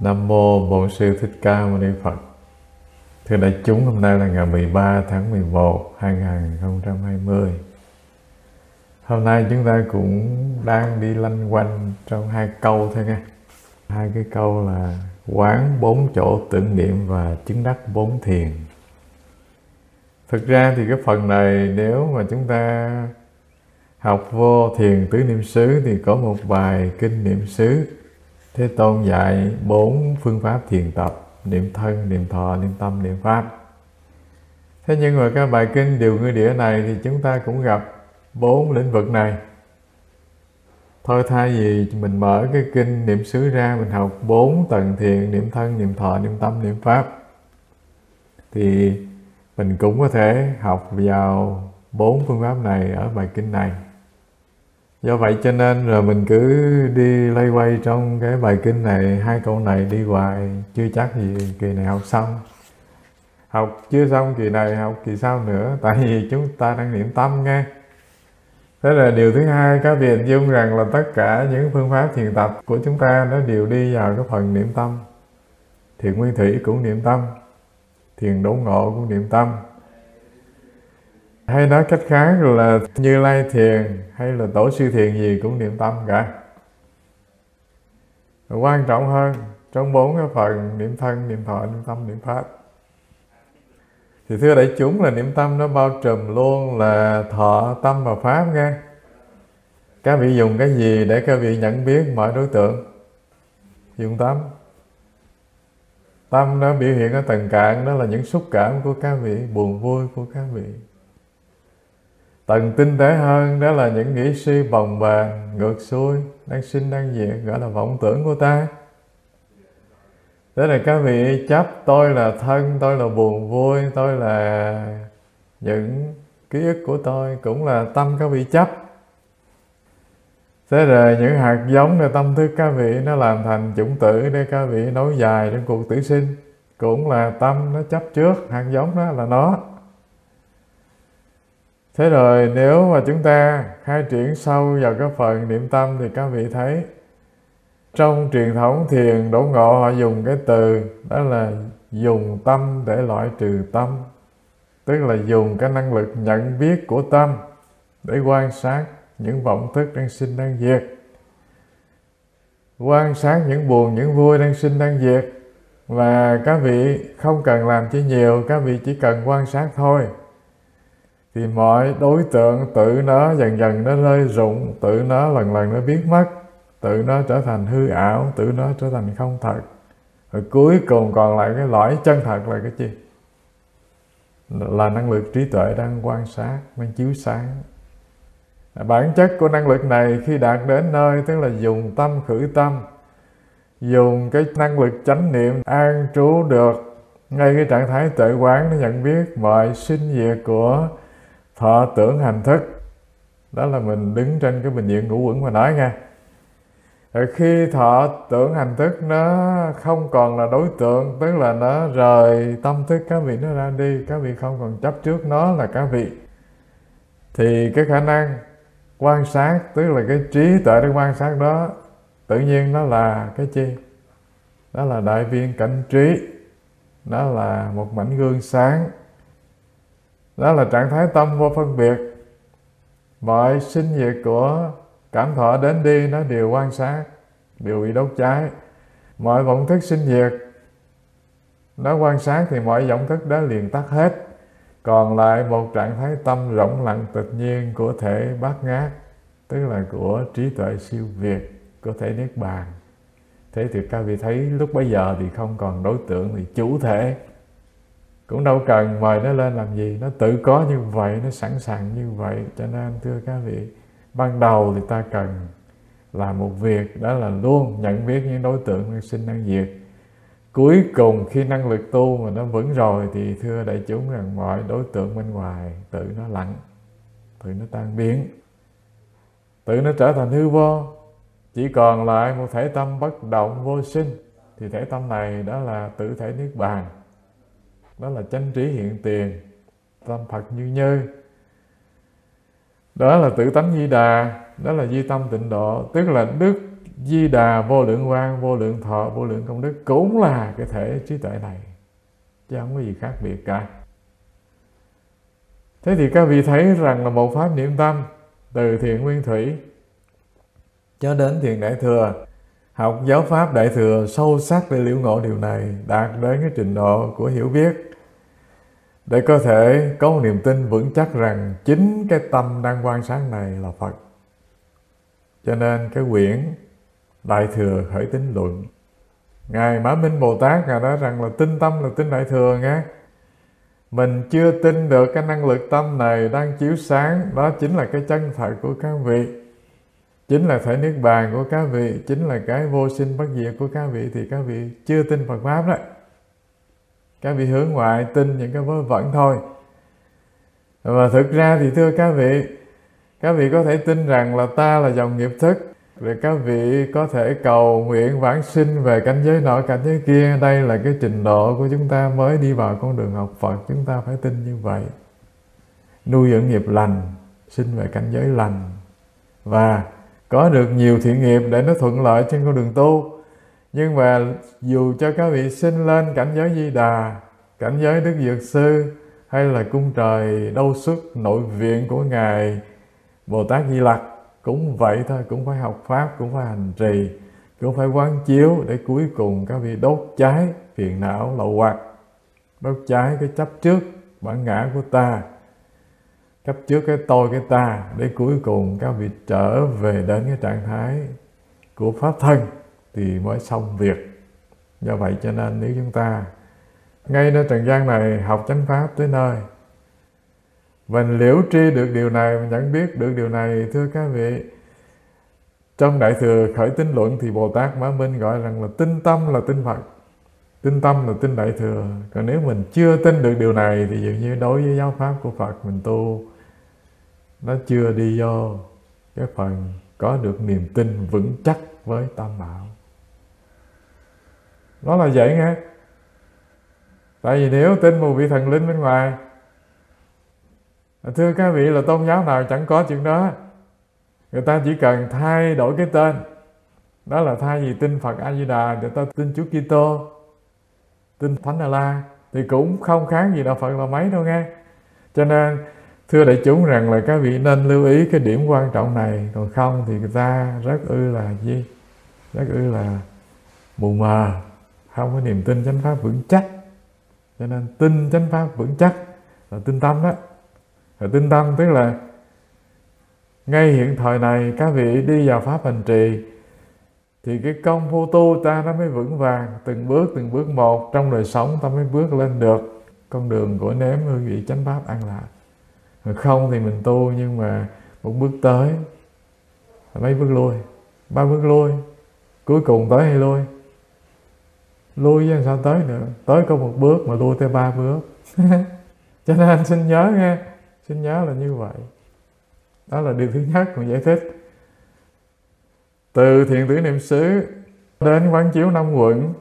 Nam mô Bổn sư Thích Ca Mâu Ni Phật. Thưa đại chúng, hôm nay là ngày 13 tháng 11 2020. Hôm nay chúng ta cũng đang đi lanh quanh trong hai câu thôi nha. Hai cái câu là quán bốn chỗ tưởng niệm và chứng đắc bốn thiền. Thực ra thì cái phần này nếu mà chúng ta học vô thiền tứ niệm xứ thì có một bài kinh niệm xứ Thế Tôn dạy bốn phương pháp thiền tập Niệm thân, niệm thọ, niệm tâm, niệm pháp. Thế nhưng mà các bài kinh Điều Ngư Địa này thì chúng ta cũng gặp bốn lĩnh vực này. Thôi thay vì mình mở cái kinh niệm xứ ra Mình học bốn tầng thiền Niệm thân, niệm thọ, niệm tâm, niệm pháp Thì mình cũng có thể học vào bốn phương pháp này ở bài kinh này do vậy cho nên rồi mình cứ đi lay quay trong cái bài kinh này, hai câu này đi hoài, chưa chắc gì kỳ này học xong. Học chưa xong kỳ này, học kỳ sau nữa, tại vì chúng ta đang niệm tâm nghe. Thế là điều thứ hai, các vị dung rằng là tất cả những phương pháp thiền tập của chúng ta nó đều đi vào cái phần niệm tâm. Thiền nguyên thủy cũng niệm tâm, thiền đốn ngộ cũng niệm tâm hay nói cách khác là như lai thiền hay là tổ sư thiền gì cũng niệm tâm cả. Quan trọng hơn, trong bốn cái phần niệm thân, niệm thọ, niệm tâm, niệm pháp. Thì thưa đại chúng là niệm tâm nó bao trùm luôn là thọ, tâm và pháp nghe các vị dùng cái gì để các vị nhận biết mọi đối tượng? Dùng tâm. Tâm nó biểu hiện ở tầng cạn, đó là những xúc cảm của các vị, buồn vui của các vị. Tầng tinh tế hơn đó là những nghĩ suy bồng bềnh, ngược xuôi, đang sinh đang diệt, gọi là vọng tưởng của ta. Thế là các vị chấp tôi là thân, tôi là buồn vui, tôi là những ký ức của tôi, cũng là tâm các vị chấp. Thế rồi những hạt giống là tâm thức các vị nó làm thành chủng tử để các vị nối dài trong cuộc tử sinh. Cũng là tâm nó chấp trước, hạt giống đó là nó. Thế rồi nếu mà chúng ta khai triển sâu vào cái phần niệm tâm thì các vị thấy, trong truyền thống thiền đổ ngộ họ dùng cái từ đó là dùng tâm để loại trừ tâm, tức là dùng cái năng lực nhận biết của tâm để quan sát những vọng thức đang sinh đang diệt. Quan sát những buồn, những vui đang sinh đang diệt. Và các vị không cần làm chi nhiều, các vị chỉ cần quan sát thôi thì mọi đối tượng tự nó dần dần nó rơi rụng, tự nó lần lần nó biến mất, tự nó trở thành hư ảo, tự nó trở thành không thật. Rồi cuối cùng còn lại cái lõi chân thật là cái gì là năng lực trí tuệ đang quan sát, đang chiếu sáng. Bản chất của năng lực này khi đạt đến nơi, tức là dùng tâm khử tâm, dùng cái năng lực chánh niệm an trú được, ngay cái trạng thái tuệ quán nó nhận biết mọi sinh diệt của thọ tưởng hành thức. Đó là mình đứng trên cái bình diện ngũ quẩn mà nói nghe. Rồi khi thọ tưởng hành thức, nó không còn là đối tượng, tức là nó rời tâm thức, các vị nó ra đi, các vị không còn chấp trước nó là các vị. Thì cái khả năng quan sát, tức là cái trí tuệ để quan sát đó, tự nhiên nó là cái chi? Đó là đại viên cảnh trí. Nó là một mảnh gương sáng đó là trạng thái tâm vô phân biệt. Mọi sinh diệt của cảm thọ đến đi, nó đều quan sát, đều bị đốt cháy. Mọi vọng thức sinh diệt, nó quan sát thì mọi vọng thức đó liền tắt hết. Còn lại một trạng thái tâm rộng lặng tự nhiên của thể bát ngát, tức là của trí tuệ siêu việt, của thể niết bàn. Thế thì các vị thấy lúc bấy giờ thì không còn đối tượng, thì chủ thể cũng đâu cần mời nó lên làm gì. Nó tự có như vậy, nó sẵn sàng như vậy. Cho nên, thưa các vị, ban đầu thì ta cần làm một việc đó là luôn nhận biết những đối tượng đang sinh đang diệt. Cuối cùng, khi năng lực tu mà nó vững rồi thì, thưa đại chúng rằng mọi đối tượng bên ngoài, tự nó lặng tự nó tan biến, tự nó trở thành hư vô. Chỉ còn lại một thể tâm bất động vô sinh. Thì thể tâm này đó là tự thể niết bàn đó là chánh trí hiện tiền tâm Phật như như đó là tự tánh di đà đó là di tâm tịnh độ tức là đức di đà vô lượng quang, vô lượng thọ vô lượng công đức cũng là cái thể trí tuệ này chứ không có gì khác biệt cả. Thế thì các vị thấy rằng là một pháp niệm tâm từ thiện nguyên thủy cho đến thiền đại thừa học giáo pháp đại thừa sâu sắc để liễu ngộ điều này đạt đến cái trình độ của hiểu biết để có thể có một niềm tin vững chắc rằng chính cái tâm đang quan sáng này là Phật. Cho nên cái quyển Đại Thừa Khởi Tín Luận, Ngài Mã Minh Bồ Tát Ngài nói rằng là tinh tâm là tinh Đại Thừa nghe. Mình chưa tin được cái năng lực tâm này đang chiếu sáng, Đó chính là cái chân thật của các vị. Chính là thể niết bàn của các vị, Chính là cái vô sinh bất diệt của các vị, Thì các vị chưa tin Phật Pháp đấy các vị hướng ngoại tin những cái vớ vẩn thôi. Và thực ra thì thưa các vị các vị có thể tin rằng là ta là dòng nghiệp thức. Rồi các vị có thể cầu nguyện vãng sinh về cảnh giới nọ, cảnh giới kia. Đây là cái trình độ của chúng ta mới đi vào con đường học Phật. Chúng ta phải tin như vậy. Nuôi dưỡng nghiệp lành, sinh về cảnh giới lành. Và có được nhiều thiện nghiệp để nó thuận lợi trên con đường tu nhưng mà dù cho các vị sinh lên cảnh giới di đà, cảnh giới đức dược sư, hay là cung trời đâu xuất nội viện của ngài bồ tát di lặc, cũng vậy thôi, cũng phải học pháp, cũng phải hành trì, cũng phải quán chiếu để cuối cùng các vị đốt cháy phiền não lậu hoặc. Đốt cháy cái chấp trước bản ngã của ta, chấp trước cái tôi cái ta để cuối cùng các vị trở về đến cái trạng thái của pháp thân thì mới xong việc. Do vậy cho nên nếu chúng ta, ngay nơi trần gian này học chánh pháp tới nơi, mình liễu tri được điều này, mình nhận biết được điều này, thưa các vị. Trong đại thừa khởi tín luận thì bồ tát mã minh gọi rằng là tinh tâm là tinh phật, tinh tâm là tinh đại thừa. Còn nếu mình chưa tin được điều này thì dường như đối với giáo pháp của phật mình tu, nó chưa đi vô cái phần có được niềm tin vững chắc với tam bảo nó là vậy nghe. Tại vì nếu tin một vị thần linh bên ngoài, thưa các vị là tôn giáo nào chẳng có chuyện đó. Người ta chỉ cần thay đổi cái tên. Đó là thay vì tin Phật A Di Đà người ta tin Chúa Kitô, tin Thánh A La thì cũng không khác gì đạo Phật là mấy đâu nghe. Cho nên, thưa đại chúng rằng là các vị nên lưu ý cái điểm quan trọng này. Còn không thì người ta rất ư là gì? Rất ư là mù mờ không có niềm tin chánh pháp vững chắc. Cho nên tin chánh pháp vững chắc là tin tâm đó. Rồi tin tâm, tức là ngay hiện thời này, các vị đi vào pháp hành trì, thì cái công phu tu ta nó mới vững vàng. Từng bước từng bước một, trong đời sống ta mới bước lên được con đường của nếm hương vị chánh pháp an lạc. Rồi không thì mình tu, nhưng mà một bước tới mấy bước lui, ba bước lui, cuối cùng tới hay lui? Lui với sao tới nữa? Tới có một bước mà lui tới ba bước. Cho nên anh xin nhớ nghe. Xin nhớ là như vậy. Đó là điều thứ nhất mà giải thích. Từ thiện tử niệm xứ, đến quán chiếu năm quận,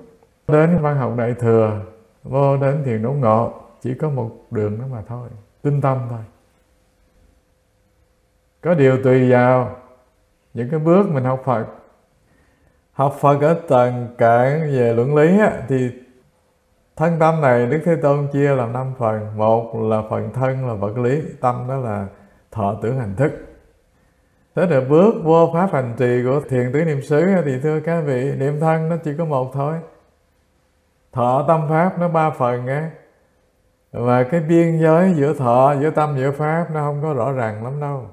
đến văn học đại thừa, vô đến thiền đốn ngộ, chỉ có một đường đó mà thôi. Tinh tâm thôi. Có điều tùy vào những cái bước mình học Phật học Phật ở tầng cạn về luận lý á, thì thân tâm này Đức Thế Tôn chia làm năm phần. Một là phần thân là vật lý tâm đó là thọ tưởng hành thức. Thế là bước vô pháp hành trì của thiền tứ niệm xứ thì thưa các vị niệm thân nó chỉ có một thôi. Thọ tâm pháp nó ba phần nghe, và cái biên giới giữa thọ giữa tâm giữa pháp nó không có rõ ràng lắm đâu.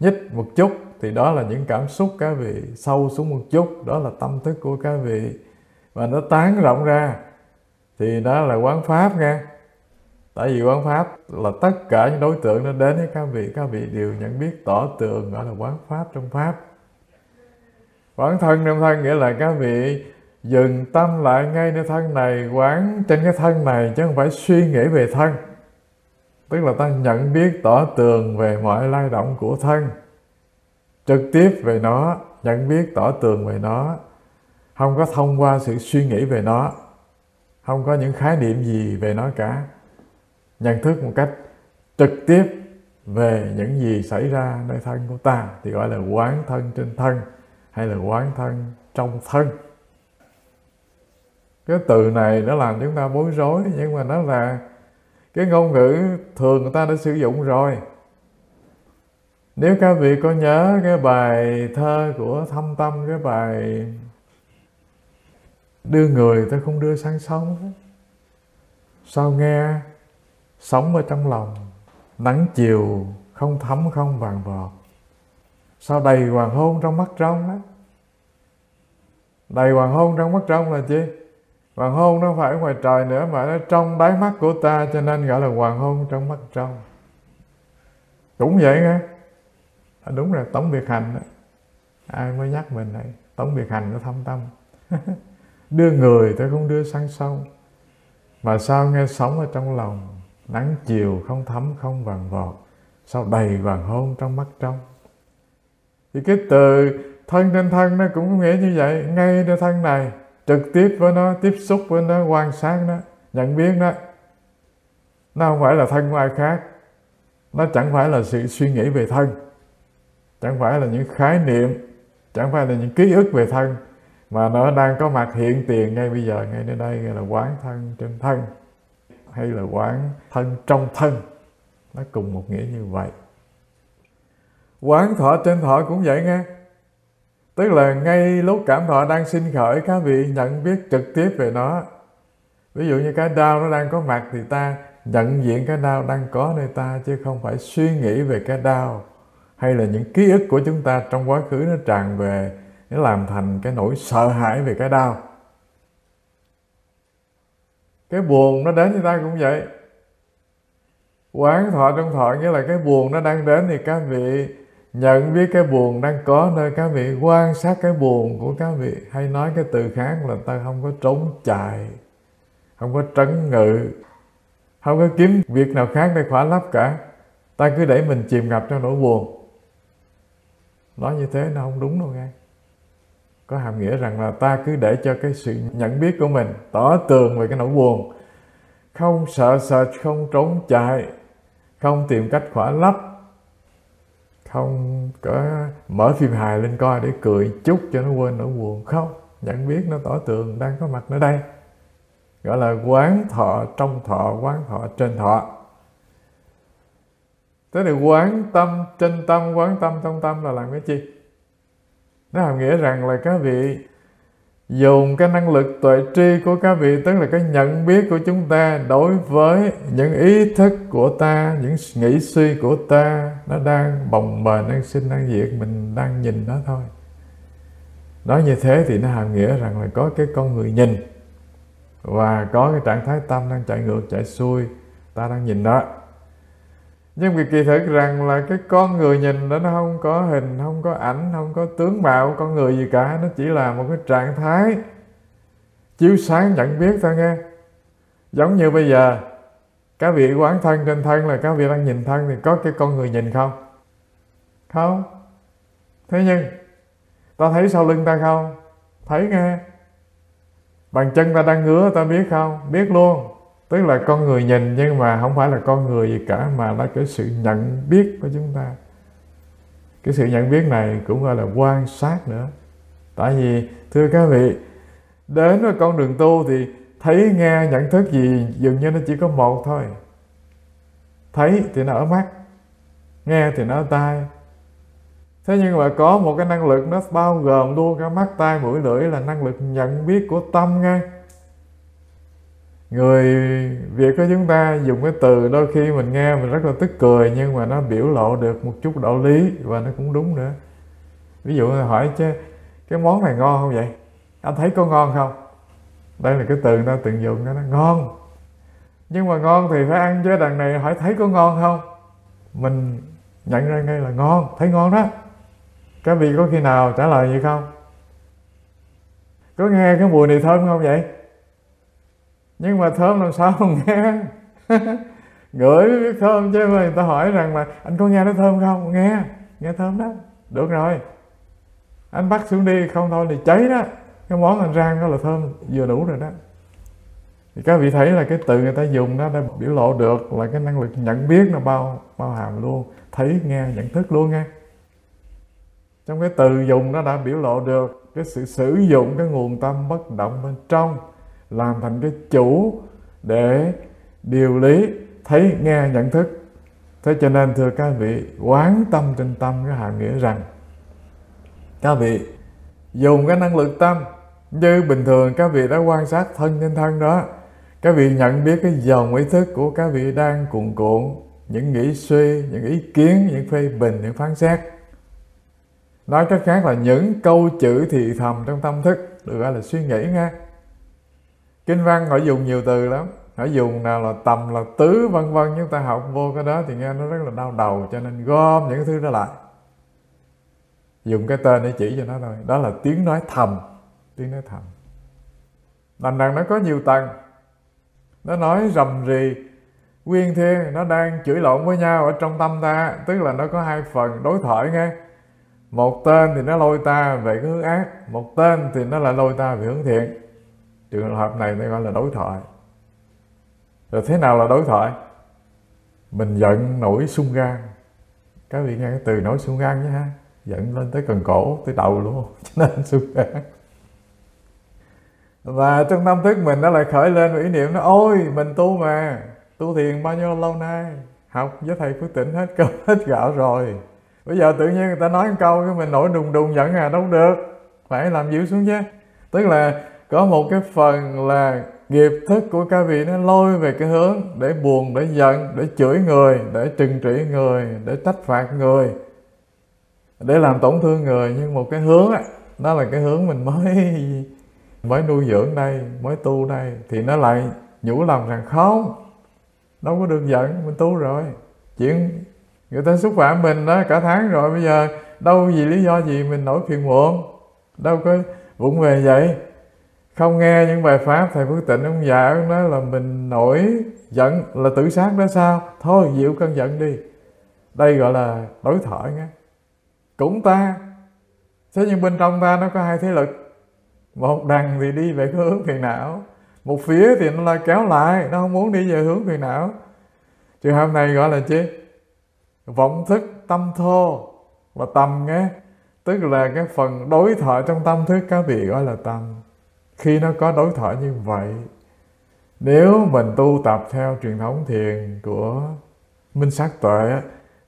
Nhích một chút thì đó là những cảm xúc cá vị sâu xuống một chút. Đó là tâm thức của cá vị. Và nó tán rộng ra. Thì đó là quán pháp nghe tại vì quán pháp là tất cả những đối tượng nó đến với các vị. Các vị đều nhận biết tỏ tường gọi là quán pháp trong pháp. Quán thân trong thân nghĩa là các vị dừng tâm lại ngay nơi thân này, quán trên cái thân này, chứ không phải suy nghĩ về thân. Tức là ta nhận biết tỏ tường về mọi lai động của thân trực tiếp về nó, nhận biết, tỏ tường về nó. Không có thông qua sự suy nghĩ về nó. Không có những khái niệm gì về nó cả. Nhận thức một cách trực tiếp về những gì xảy ra nơi thân của ta, thì gọi là quán thân trên thân, hay là quán thân trong thân. Cái từ này nó làm chúng ta bối rối, nhưng mà nó là cái ngôn ngữ thường người ta đã sử dụng rồi nếu các vị có nhớ cái bài thơ của thâm tâm, cái bài đưa người ta không đưa sang sống, sao nghe sống ở trong lòng, nắng chiều không thấm không vàng vọt. Sao đầy hoàng hôn trong mắt trong đó đầy hoàng hôn trong mắt trong là chi? Hoàng hôn nó phải ngoài trời nữa mà nó trong đáy mắt của ta, cho nên gọi là hoàng hôn trong mắt trong cũng vậy nghe À, đúng rồi, tống biệt hành đó. Ai mới nhắc mình này? Tống biệt hành nó thâm tâm. Đưa người tôi không đưa sang sâu mà sao nghe sống ở trong lòng? Nắng chiều không thấm, không vàng vọt. Sao đầy vàng hôn trong mắt trong? Thì cái từ thân trên thân nó cũng có nghĩa như vậy. Ngay trên thân này, trực tiếp với nó, tiếp xúc với nó, quan sát nó, nhận biết nó. Nó không phải là thân của ai khác. Nó chẳng phải là sự suy nghĩ về thân chẳng phải là những khái niệm, chẳng phải là những ký ức về thân, mà nó đang có mặt hiện tiền ngay bây giờ, ngay nơi đây, là quán thân trên thân, hay là quán thân trong thân. Nó cùng một nghĩa như vậy. Quán thọ trên thọ cũng vậy nghe. Tức là ngay lúc cảm thọ đang sinh khởi, các vị nhận biết trực tiếp về nó. Ví dụ như cái đau nó đang có mặt thì ta nhận diện cái đau đang có nơi ta, chứ không phải suy nghĩ về cái đau hay là những ký ức của chúng ta trong quá khứ nó tràn về, nó làm thành cái nỗi sợ hãi về cái đau. Cái buồn nó đến với ta cũng vậy. Quán thọ trong thọ nghĩa là cái buồn nó đang đến thì các vị nhận biết cái buồn đang có nơi các vị quan sát cái buồn của các vị. Hay nói cái từ khác là ta không có trốn chạy, không có trấn ngự, không có kiếm việc nào khác để khỏa lấp cả. Ta cứ để mình chìm ngập trong nỗi buồn nói như thế nó không đúng đâu nghe. Có hàm nghĩa rằng là ta cứ để cho cái sự nhận biết của mình tỏ tường về cái nỗi buồn. Không sợ sợ không trốn chạy, không tìm cách khỏa lấp. Không có mở phim hài lên coi để cười chút cho nó quên nỗi buồn. Không, nhận biết nó tỏ tường đang có mặt ở đây. Gọi là quán thọ, trong thọ, quán thọ trên thọ. Thế thì quán tâm trên tâm, quán tâm trong tâm là làm cái chi? Nó hàm nghĩa rằng là các vị dùng cái năng lực tuệ tri của các vị, tức là cái nhận biết của chúng ta đối với những ý thức của ta, những nghĩ suy của ta, nó đang bồng bềnh, đang sinh, đang diệt, mình đang nhìn nó thôi. Nói như thế thì nó hàm nghĩa rằng là có cái con người nhìn và có cái trạng thái tâm đang chạy ngược, chạy xuôi, ta đang nhìn đó nhưng việc kỳ thực rằng là cái con người nhìn đó, nó không có hình, không có ảnh, không có tướng mạo con người gì cả. Nó chỉ là một cái trạng thái chiếu sáng nhận biết thôi nghe. Giống như bây giờ các vị quán thân trên thân là các vị đang nhìn thân thì có cái con người nhìn không? Không. Thế nhưng, ta thấy sau lưng ta không? Thấy nghe. Bàn chân ta đang ngứa, ta biết không? Biết luôn tức là con người nhìn nhưng mà không phải là con người gì cả, mà là cái sự nhận biết của chúng ta. Cái sự nhận biết này cũng gọi là quan sát nữa. Tại vì, thưa các vị, đến với con đường tu thì thấy, nghe, nhận thức gì dường như nó chỉ có một thôi. Thấy thì nó ở mắt, nghe thì nó ở tai. Thế nhưng mà có một cái năng lực nó bao gồm luôn cả mắt, tai, mũi, lưỡi là năng lực nhận biết của tâm nghe người việt của chúng ta dùng cái từ đôi khi mình nghe mình rất là tức cười, nhưng mà nó biểu lộ được một chút đạo lý, và nó cũng đúng nữa. Ví dụ hỏi chứ, cái món này ngon không vậy? Anh thấy có ngon không? Đây là cái từ người ta từng dùng đó, nó ngon. Nhưng mà ngon thì phải ăn chứ, đằng này hỏi thấy có ngon không? Mình nhận ra ngay là ngon, thấy ngon đó. Các vị có khi nào trả lời vậy không? Có nghe cái mùi này thơm không vậy? Nhưng mà thơm làm sao không nghe? Ngửi mới biết thơm, chứ mà người ta hỏi rằng là anh có nghe nó thơm không? Nghe nghe thơm đó. Được rồi. Anh bắt xuống đi, không thôi thì cháy đó. Cái món anh rang đó là thơm vừa đủ rồi đó. Thì các vị thấy là cái từ người ta dùng đó đã biểu lộ được là cái năng lực nhận biết nó bao bao hàm luôn. Thấy, nghe, nhận thức luôn nghe trong cái từ dùng nó đã biểu lộ được cái sự sử dụng cái nguồn tâm bất động bên trong làm thành cái chủ để điều lý, thấy, nghe, nhận thức. Thế cho nên, thưa các vị, quán tâm trên tâm cái hàm nghĩa rằng, các vị dùng cái năng lực tâm như bình thường các vị đã quan sát thân trên thân đó. Các vị nhận biết cái dòng ý thức của các vị đang cuồn cuộn, những nghĩ suy, những ý kiến, những phê bình, những phán xét. Nói cách khác là những câu chữ thì thầm trong tâm thức, được gọi là suy nghĩ nghe kinh văn họ dùng nhiều từ lắm. Họ dùng nào là tầm, là tứ, vân vân. Chúng ta học vô cái đó thì nghe nó rất là đau đầu, cho nên gom những thứ đó lại. Dùng cái tên để chỉ cho nó thôi. Đó là tiếng nói thầm. Tiếng nói thầm. Đằng đằng nó có nhiều tầng. Nó nói rầm rì. Nguyên thiên, nó đang chửi lộn với nhau ở trong tâm ta. Tức là nó có hai phần đối thoại nghe. Một tên thì nó lôi ta về cái hướng ác. Một tên thì nó lại lôi ta về hướng thiện trường hợp này nó gọi là đối thoại. Rồi thế nào là đối thoại? Mình giận nổi sung gan. Các vị nghe cái từ nổi sung gan nhé ha. Giận lên tới cần cổ, tới đầu luôn, cho nên sung gan. Và trong tâm thức mình nó lại khởi lên ý niệm nó, ôi, mình tu mà. Tu thiền bao nhiêu lâu nay? Học với thầy phước tỉnh hết cơm, hết gạo rồi. Bây giờ tự nhiên người ta nói một câu, cái mình nổi đùng đùng giận à đâu được. Phải làm dịu xuống chứ. Tức là có một cái phần là nghiệp thức của các vị nó lôi về cái hướng để buồn, để giận, để chửi người, để trừng trị người, để trách phạt người, để làm tổn thương người. Nhưng một cái hướng á, đó là cái hướng mình mới mới nuôi dưỡng đây, mới tu đây, thì nó lại nhủ lòng rằng không, đâu có được giận, mình tu rồi. Chuyện người ta xúc phạm mình đó, cả tháng rồi, bây giờ đâu vì lý do gì mình nổi phiền muộn, đâu có vụng về vậy không nghe những bài pháp thầy phước tịnh ông già ông nói là mình nổi giận là tự sát đó sao? Thôi, dịu cơn giận đi. Đây gọi là đối thoại nghe. Cũng ta. Thế nhưng bên trong ta nó có hai thế lực. Một đằng thì đi về cái hướng phiền não, một phía thì nó lại kéo lại, nó không muốn đi về hướng phiền não. Trường hợp này gọi là chi? Vọng thức tâm thô và tâm nghe. Tức là cái phần đối thoại trong tâm thức các vị gọi là tâm khi nó có đối thoại như vậy, nếu mình tu tập theo truyền thống thiền của minh sát tuệ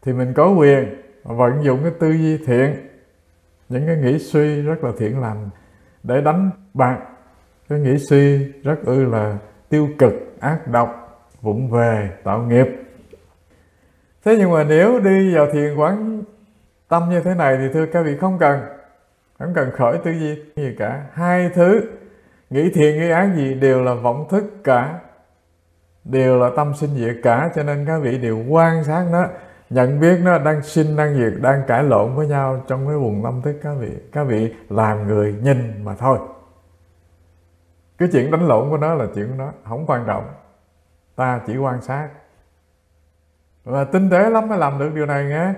thì mình có quyền vận dụng cái tư duy thiện, những cái nghĩ suy rất là thiện lành để đánh bạc. Cái nghĩ suy rất ư là tiêu cực, ác độc, vụng về, tạo nghiệp. Thế nhưng mà nếu đi vào thiền quán tâm như thế này thì thưa các vị không cần không cần khởi tư duy gì cả hai thứ nghĩ thiện, nghĩ ác gì đều là vọng thức cả. Đều là tâm sinh diệt cả, cho nên các vị đều quan sát nó, nhận biết nó đang sinh, đang diệt, đang cãi lộn với nhau trong cái vùng tâm thức các vị. Các vị làm người nhìn mà thôi. Cái chuyện đánh lộn của nó là chuyện của nó, không quan trọng. Ta chỉ quan sát. Và tinh tế lắm mới làm được điều này nghe.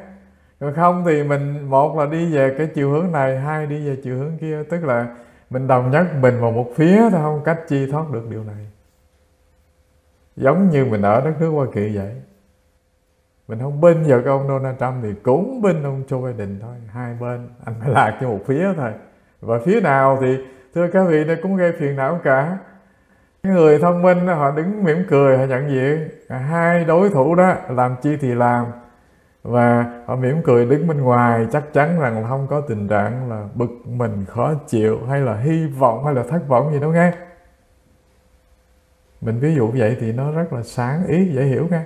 Còn không thì mình, một là đi về cái chiều hướng này, hai đi về chiều hướng kia. Tức là mình đồng nhất mình vào một phía thôi, không cách chi thoát được điều này. Giống như mình ở đất nước Hoa Kỳ vậy. Mình không binh vào cái ông Donald Trump thì cũng binh ông Joe Biden thôi. Hai bên, anh phải lạc cho một phía thôi. Và phía nào thì, thưa các vị đây cũng gây phiền não cả. Cái người thông minh họ đứng mỉm cười, họ nhận diện. Hai đối thủ đó, làm chi thì làm và họ mỉm cười đứng bên ngoài, chắc chắn rằng là không có tình trạng là bực mình, khó chịu, hay là hy vọng, hay là thất vọng gì đâu nghe. Mình ví dụ vậy thì nó rất là sáng ý, dễ hiểu nghe.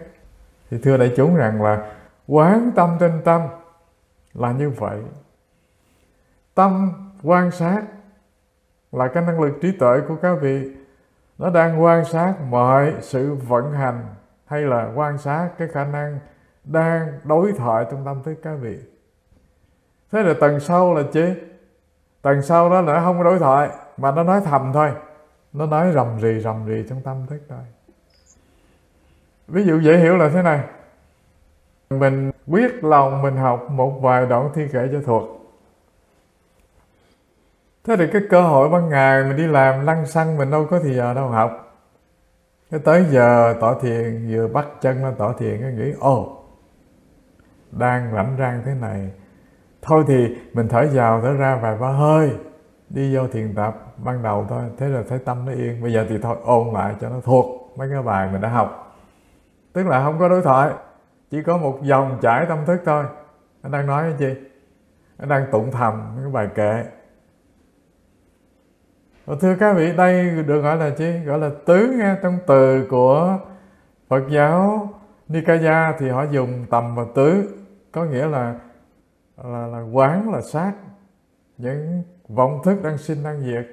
Thì thưa đại chúng rằng là quán tâm trên tâm là như vậy. Tâm quan sát là cái năng lực trí tuệ của các vị. Nó đang quan sát mọi sự vận hành hay là quan sát cái khả năng đang đối thoại trong tâm thức các vị. Thế là tầng sau là chi? Tầng sau đó nó không có đối thoại, mà nó nói thầm thôi. Nó nói rầm rì rầm rì trong tâm thức thôi. Ví dụ dễ hiểu là thế này. Mình quyết lòng mình học một vài đoạn thi kệ cho thuộc. Thế thì cái cơ hội ban ngày mình đi làm, lăn xăng mình đâu có thì giờ đâu học. Cái tới giờ tỏ thiền vừa bắt chân lên tỏ thiền cái nghĩ, ồ đang rảnh rang thế này. Thôi thì mình thở vào, thở ra vài ba hơi, đi vô thiền tập ban đầu thôi. Thế rồi thấy tâm nó yên. Bây giờ thì thôi, ôn lại cho nó thuộc mấy cái bài mình đã học. Tức là không có đối thoại, chỉ có một dòng chảy tâm thức thôi. Anh đang nói cái gì? Anh đang tụng thầm cái bài kệ. Và thưa các vị, đây được gọi là chi? Gọi là tứ nghe trong từ của Phật giáo Nikaya thì họ dùng tầm và tứ có nghĩa là là, là quán là sát những vọng thức đang sinh đang diệt.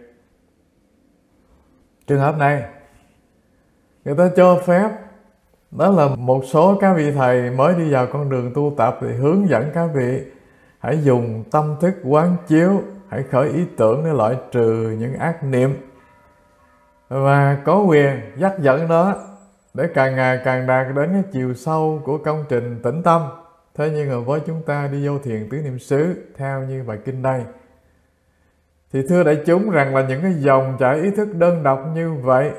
Trường hợp này người ta cho phép đó là một số các vị thầy mới đi vào con đường tu tập thì hướng dẫn các vị hãy dùng tâm thức quán chiếu hãy khởi ý tưởng để loại trừ những ác niệm. Và có quyền dắt dẫn nó để càng ngày càng đạt đến cái chiều sâu của công trình tĩnh tâm thế nhưng mà với chúng ta đi vô thiền tứ niệm xứ, theo như bài kinh đây. Thì thưa đại chúng rằng là những cái dòng chảy ý thức đơn độc như vậy,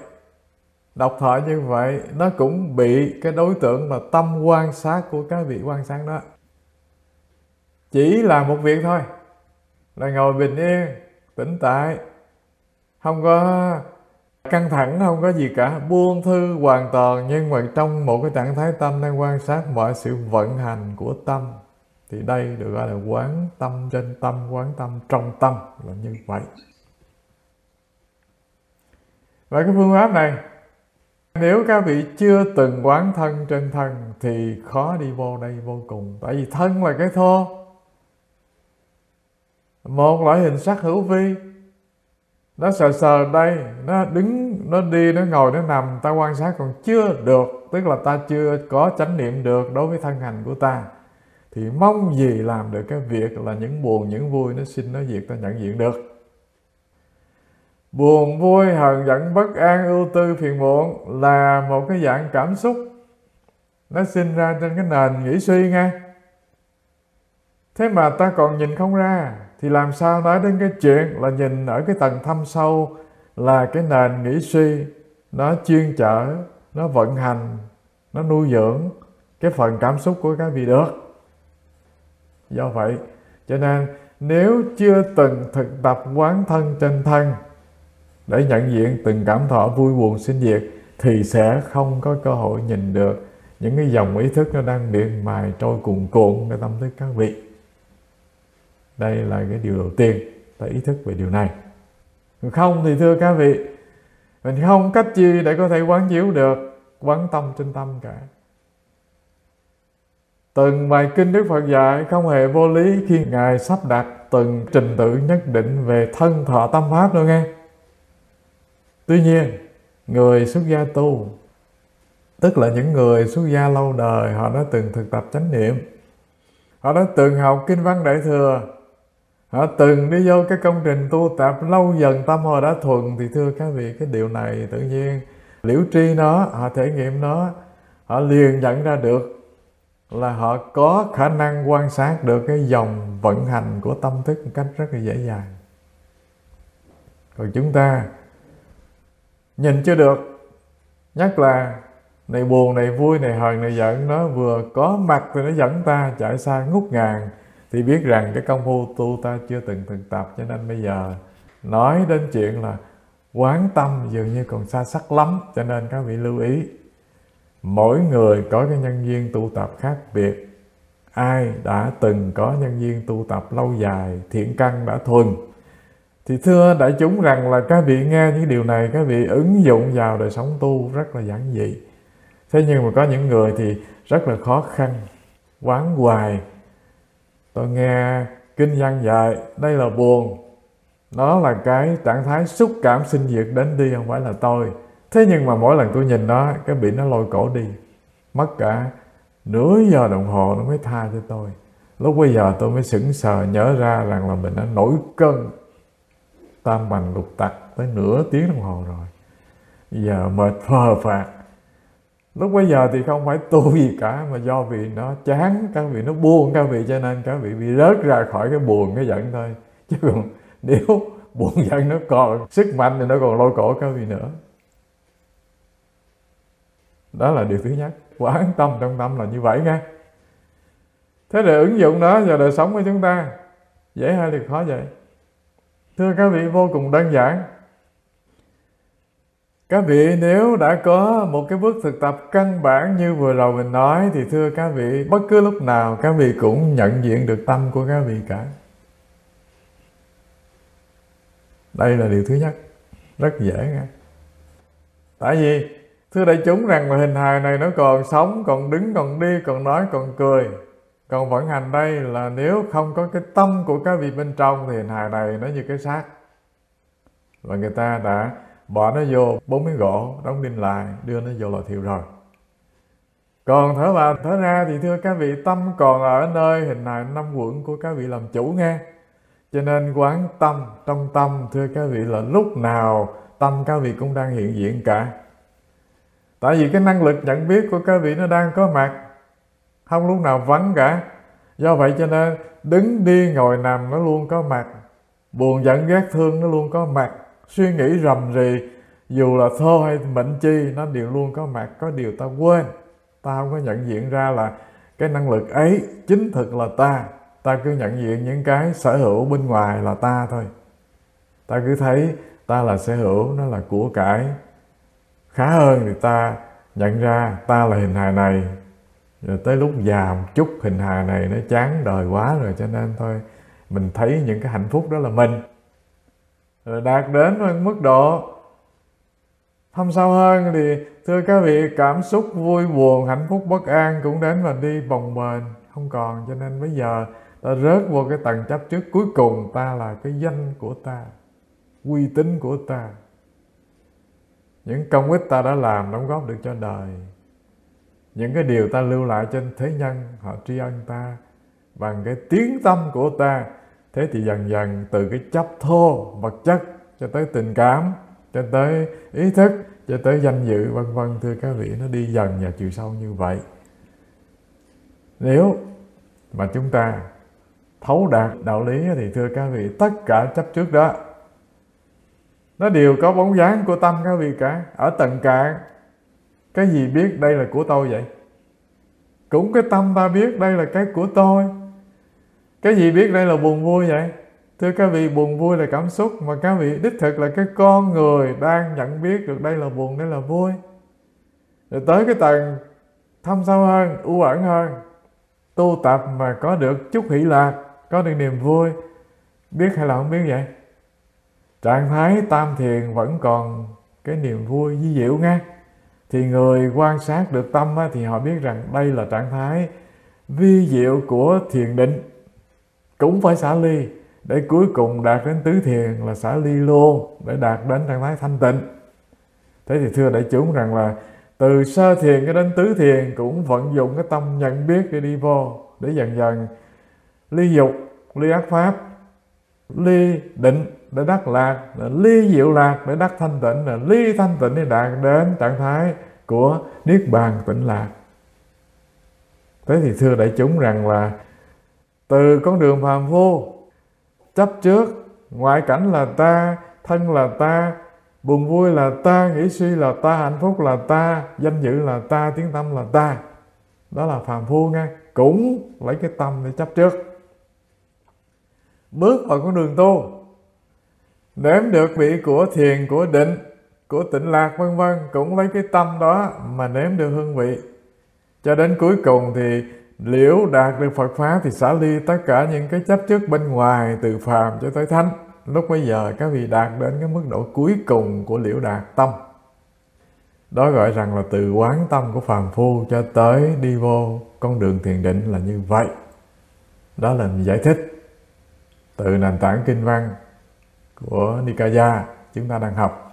độc thoại như vậy, nó cũng bị cái đối tượng là tâm quan sát của các vị quan sát đó. Chỉ là một việc thôi. Là ngồi bình yên, tĩnh tại, không có căng thẳng không có gì cả, buông thư hoàn toàn, nhưng mà trong một cái trạng thái tâm đang quan sát mọi sự vận hành của tâm, thì đây được gọi là quán tâm trên tâm, quán tâm trong tâm, là như vậy. Và cái phương pháp này, nếu các vị chưa từng quán thân trên thân thì khó đi vô đây vô cùng, tại vì thân là cái thô. Một loại hình sắc hữu vi nó sờ sờ đây, nó đứng, nó đi, nó ngồi, nó nằm. Ta quan sát còn chưa được, tức là ta chưa có chánh niệm được đối với thân hành của ta. Thì mong gì làm được cái việc là những buồn, những vui nó sinh nó diệt, ta nhận diện được. Buồn, vui, hờn, giận, bất an, ưu tư, phiền muộn là một cái dạng cảm xúc. Nó sinh ra trên cái nền nghĩ suy nghe thế mà ta còn nhìn không ra thì làm sao nói đến cái chuyện là nhìn ở cái tầng thâm sâu là cái nền nghĩ suy, nó chuyên chở nó vận hành, nó nuôi dưỡng cái phần cảm xúc của các vị được. Do vậy, cho nên nếu chưa từng thực tập quán thân trên thân để nhận diện từng cảm thọ vui buồn sinh diệt, thì sẽ không có cơ hội nhìn được những cái dòng ý thức nó đang miệng mài trôi cuồn cuộn cái tâm thức các vị đây là cái điều đầu tiên ta ý thức về điều này. Không thì thưa các vị, mình không cách gì để có thể quán chiếu được, quán tâm trên tâm cả. Từng bài kinh đức phật dạy không hề vô lý khi ngài sắp đặt từng trình tự nhất định về thân thọ tâm pháp đâu nghe. Tuy nhiên, người xuất gia tu, tức là những người xuất gia lâu đời, họ đã từng thực tập chánh niệm. Họ đã từng học kinh văn đại thừa họ từng đi vô cái công trình tu tập, lâu dần tâm họ đã thuần. Thì thưa các vị, cái điều này tự nhiên, liễu tri nó, họ thể nghiệm nó, họ liền nhận ra được là họ có khả năng quan sát được cái dòng vận hành của tâm thức một cách rất là dễ dàng. Còn chúng ta nhìn chưa được. Nhất là này buồn, này vui, này hờn, này giận, nó vừa có mặt thì nó dẫn ta chạy xa ngút ngàn thì biết rằng cái công phu tu ta chưa từng thực tập, cho nên bây giờ nói đến chuyện là quán tâm dường như còn xa sắc lắm, cho nên các vị lưu ý. Mỗi người có cái nhân duyên tu tập khác biệt. Ai đã từng có nhân duyên tu tập lâu dài, thiện căn đã thuần. Thì thưa đại chúng rằng là các vị nghe những điều này, các vị ứng dụng vào đời sống tu rất là giản dị. Thế nhưng mà có những người thì rất là khó khăn, quán hoài tôi nghe kinh văn dạy, đây là buồn. Nó là cái trạng thái xúc cảm sinh diệt đến đi, không phải là tôi. Thế nhưng mà mỗi lần tôi nhìn nó, cái bị nó lôi cổ đi. Mất cả nửa giờ đồng hồ nó mới tha cho tôi. Lúc bây giờ tôi mới sững sờ nhớ ra rằng là mình đã nổi cơn tam bằng lục tặc tới nửa tiếng đồng hồ rồi. Giờ mệt phờ phạt lúc bây giờ thì không phải tu gì cả, mà do vì nó chán, các vị nó buồn, các vị cho nên các vị bị rớt ra khỏi cái buồn, cái giận thôi. Chứ còn nếu buồn giận nó còn sức mạnh thì nó còn lôi cổ các vị nữa. Đó là điều thứ nhất. Quán tâm trong tâm là như vậy nghe thế là ứng dụng nó vào đời sống của chúng ta, dễ hay thì khó vậy? Thưa các vị, vô cùng đơn giản các vị, nếu đã có một cái bước thực tập căn bản như vừa rồi mình nói, thì thưa các vị, bất cứ lúc nào các vị cũng nhận diện được tâm của các vị cả. Đây là điều thứ nhất. Rất dễ nghe. Tại vì, thưa đại chúng rằng là hình hài này nó còn sống, còn đứng, còn đi, còn nói, còn cười, còn vận hành đây là nếu không có cái tâm của các vị bên trong thì hình hài này nó như cái xác. Và người ta đã bỏ nó vô, bốn miếng gỗ, đóng đinh lại, đưa nó vô lò thiêu rồi. Còn thở vào thở ra thì thưa các vị, tâm còn ở nơi hình hài năm quận của các vị làm chủ nghe. Cho nên quán tâm trong tâm, thưa các vị, là lúc nào tâm các vị cũng đang hiện diện cả. Tại vì cái năng lực nhận biết của các vị nó đang có mặt, không lúc nào vắng cả. Do vậy cho nên đứng đi ngồi nằm nó luôn có mặt, buồn giận ghét thương nó luôn có mặt suy nghĩ rầm rì, dù là thơ hay mệnh chi, nó đều luôn có mặt, có điều ta quên. Ta không có nhận diện ra là cái năng lực ấy chính thực là ta. Ta cứ nhận diện những cái sở hữu bên ngoài là ta thôi. Ta cứ thấy ta là sở hữu, nó là của cải. Khá hơn thì ta nhận ra ta là hình hài này. Rồi tới lúc già một chút, hình hài này nó chán đời quá rồi cho nên thôi, mình thấy những cái hạnh phúc đó là mình rồi đạt đến mức độ. Thâm sâu hơn thì, thưa các vị, cảm xúc vui buồn, hạnh phúc, bất an cũng đến và đi bồng bềnh. Không còn, cho nên bây giờ ta rớt vô cái tầng chấp trước. Cuối cùng ta là cái danh của ta, uy tín của ta. Những công ích ta đã làm đóng góp được cho đời. Những cái điều ta lưu lại trên thế nhân, họ tri ân ta bằng cái tiếng tâm của ta thế thì dần dần từ cái chấp thô, vật chất cho tới tình cảm, cho tới ý thức, cho tới danh dự, vân vân, thưa các vị, nó đi dần và chiều sâu như vậy. Nếu mà chúng ta thấu đạt đạo lý thì, thưa các vị, tất cả chấp trước đó, nó đều có bóng dáng của tâm các vị cả, ở tận cạn cái gì biết đây là của tôi vậy? Cũng cái tâm ta biết đây là cái của tôi cái gì biết đây là buồn vui vậy? Thưa các vị, buồn vui là cảm xúc. Mà các vị, đích thực là cái con người đang nhận biết được đây là buồn, đây là vui. Rồi tới cái tầng thâm sâu hơn, u ẩn hơn. Tu tập mà có được chút hỷ lạc, có được niềm vui. Biết hay là không biết vậy? Trạng thái tam thiền vẫn còn cái niềm vui di diệu nghe. Thì người quan sát được tâm thì họ biết rằng đây là trạng thái vi diệu của thiền định cũng phải xả ly, để cuối cùng đạt đến tứ thiền là xả ly luôn, để đạt đến trạng thái thanh tịnh. Thế thì thưa đại chúng rằng là từ sơ thiền cho đến tứ thiền cũng vận dụng cái tâm nhận biết để đi vô, để dần dần ly dục, ly ác pháp, ly định để đắc lạc, là ly diệu lạc để đắc thanh tịnh, là ly thanh tịnh để đạt đến trạng thái của niết bàn tịnh lạc. Thế thì thưa đại chúng rằng là từ con đường phàm phu, chấp trước, ngoại cảnh là ta, thân là ta, buồn vui là ta, nghĩ suy là ta, hạnh phúc là ta, danh dự là ta, tiếng tâm là ta. Đó là phàm phu nghe cũng lấy cái tâm để chấp trước. Bước vào con đường tu. Nếm được vị của thiền, của định, của tịnh lạc, vân vân, cũng lấy cái tâm đó mà nếm được hương vị. Cho đến cuối cùng thì liễu đạt được Phật pháp thì xả ly tất cả những cái chấp trước bên ngoài, từ phàm cho tới thánh. Lúc bây giờ, các vị đạt đến cái mức độ cuối cùng của liễu đạt tâm. Đó gọi rằng là từ quán tâm của phàm phu cho tới đi vô con đường thiền định là như vậy. Đó là mình giải thích từ nền tảng kinh văn của Nikaya chúng ta đang học.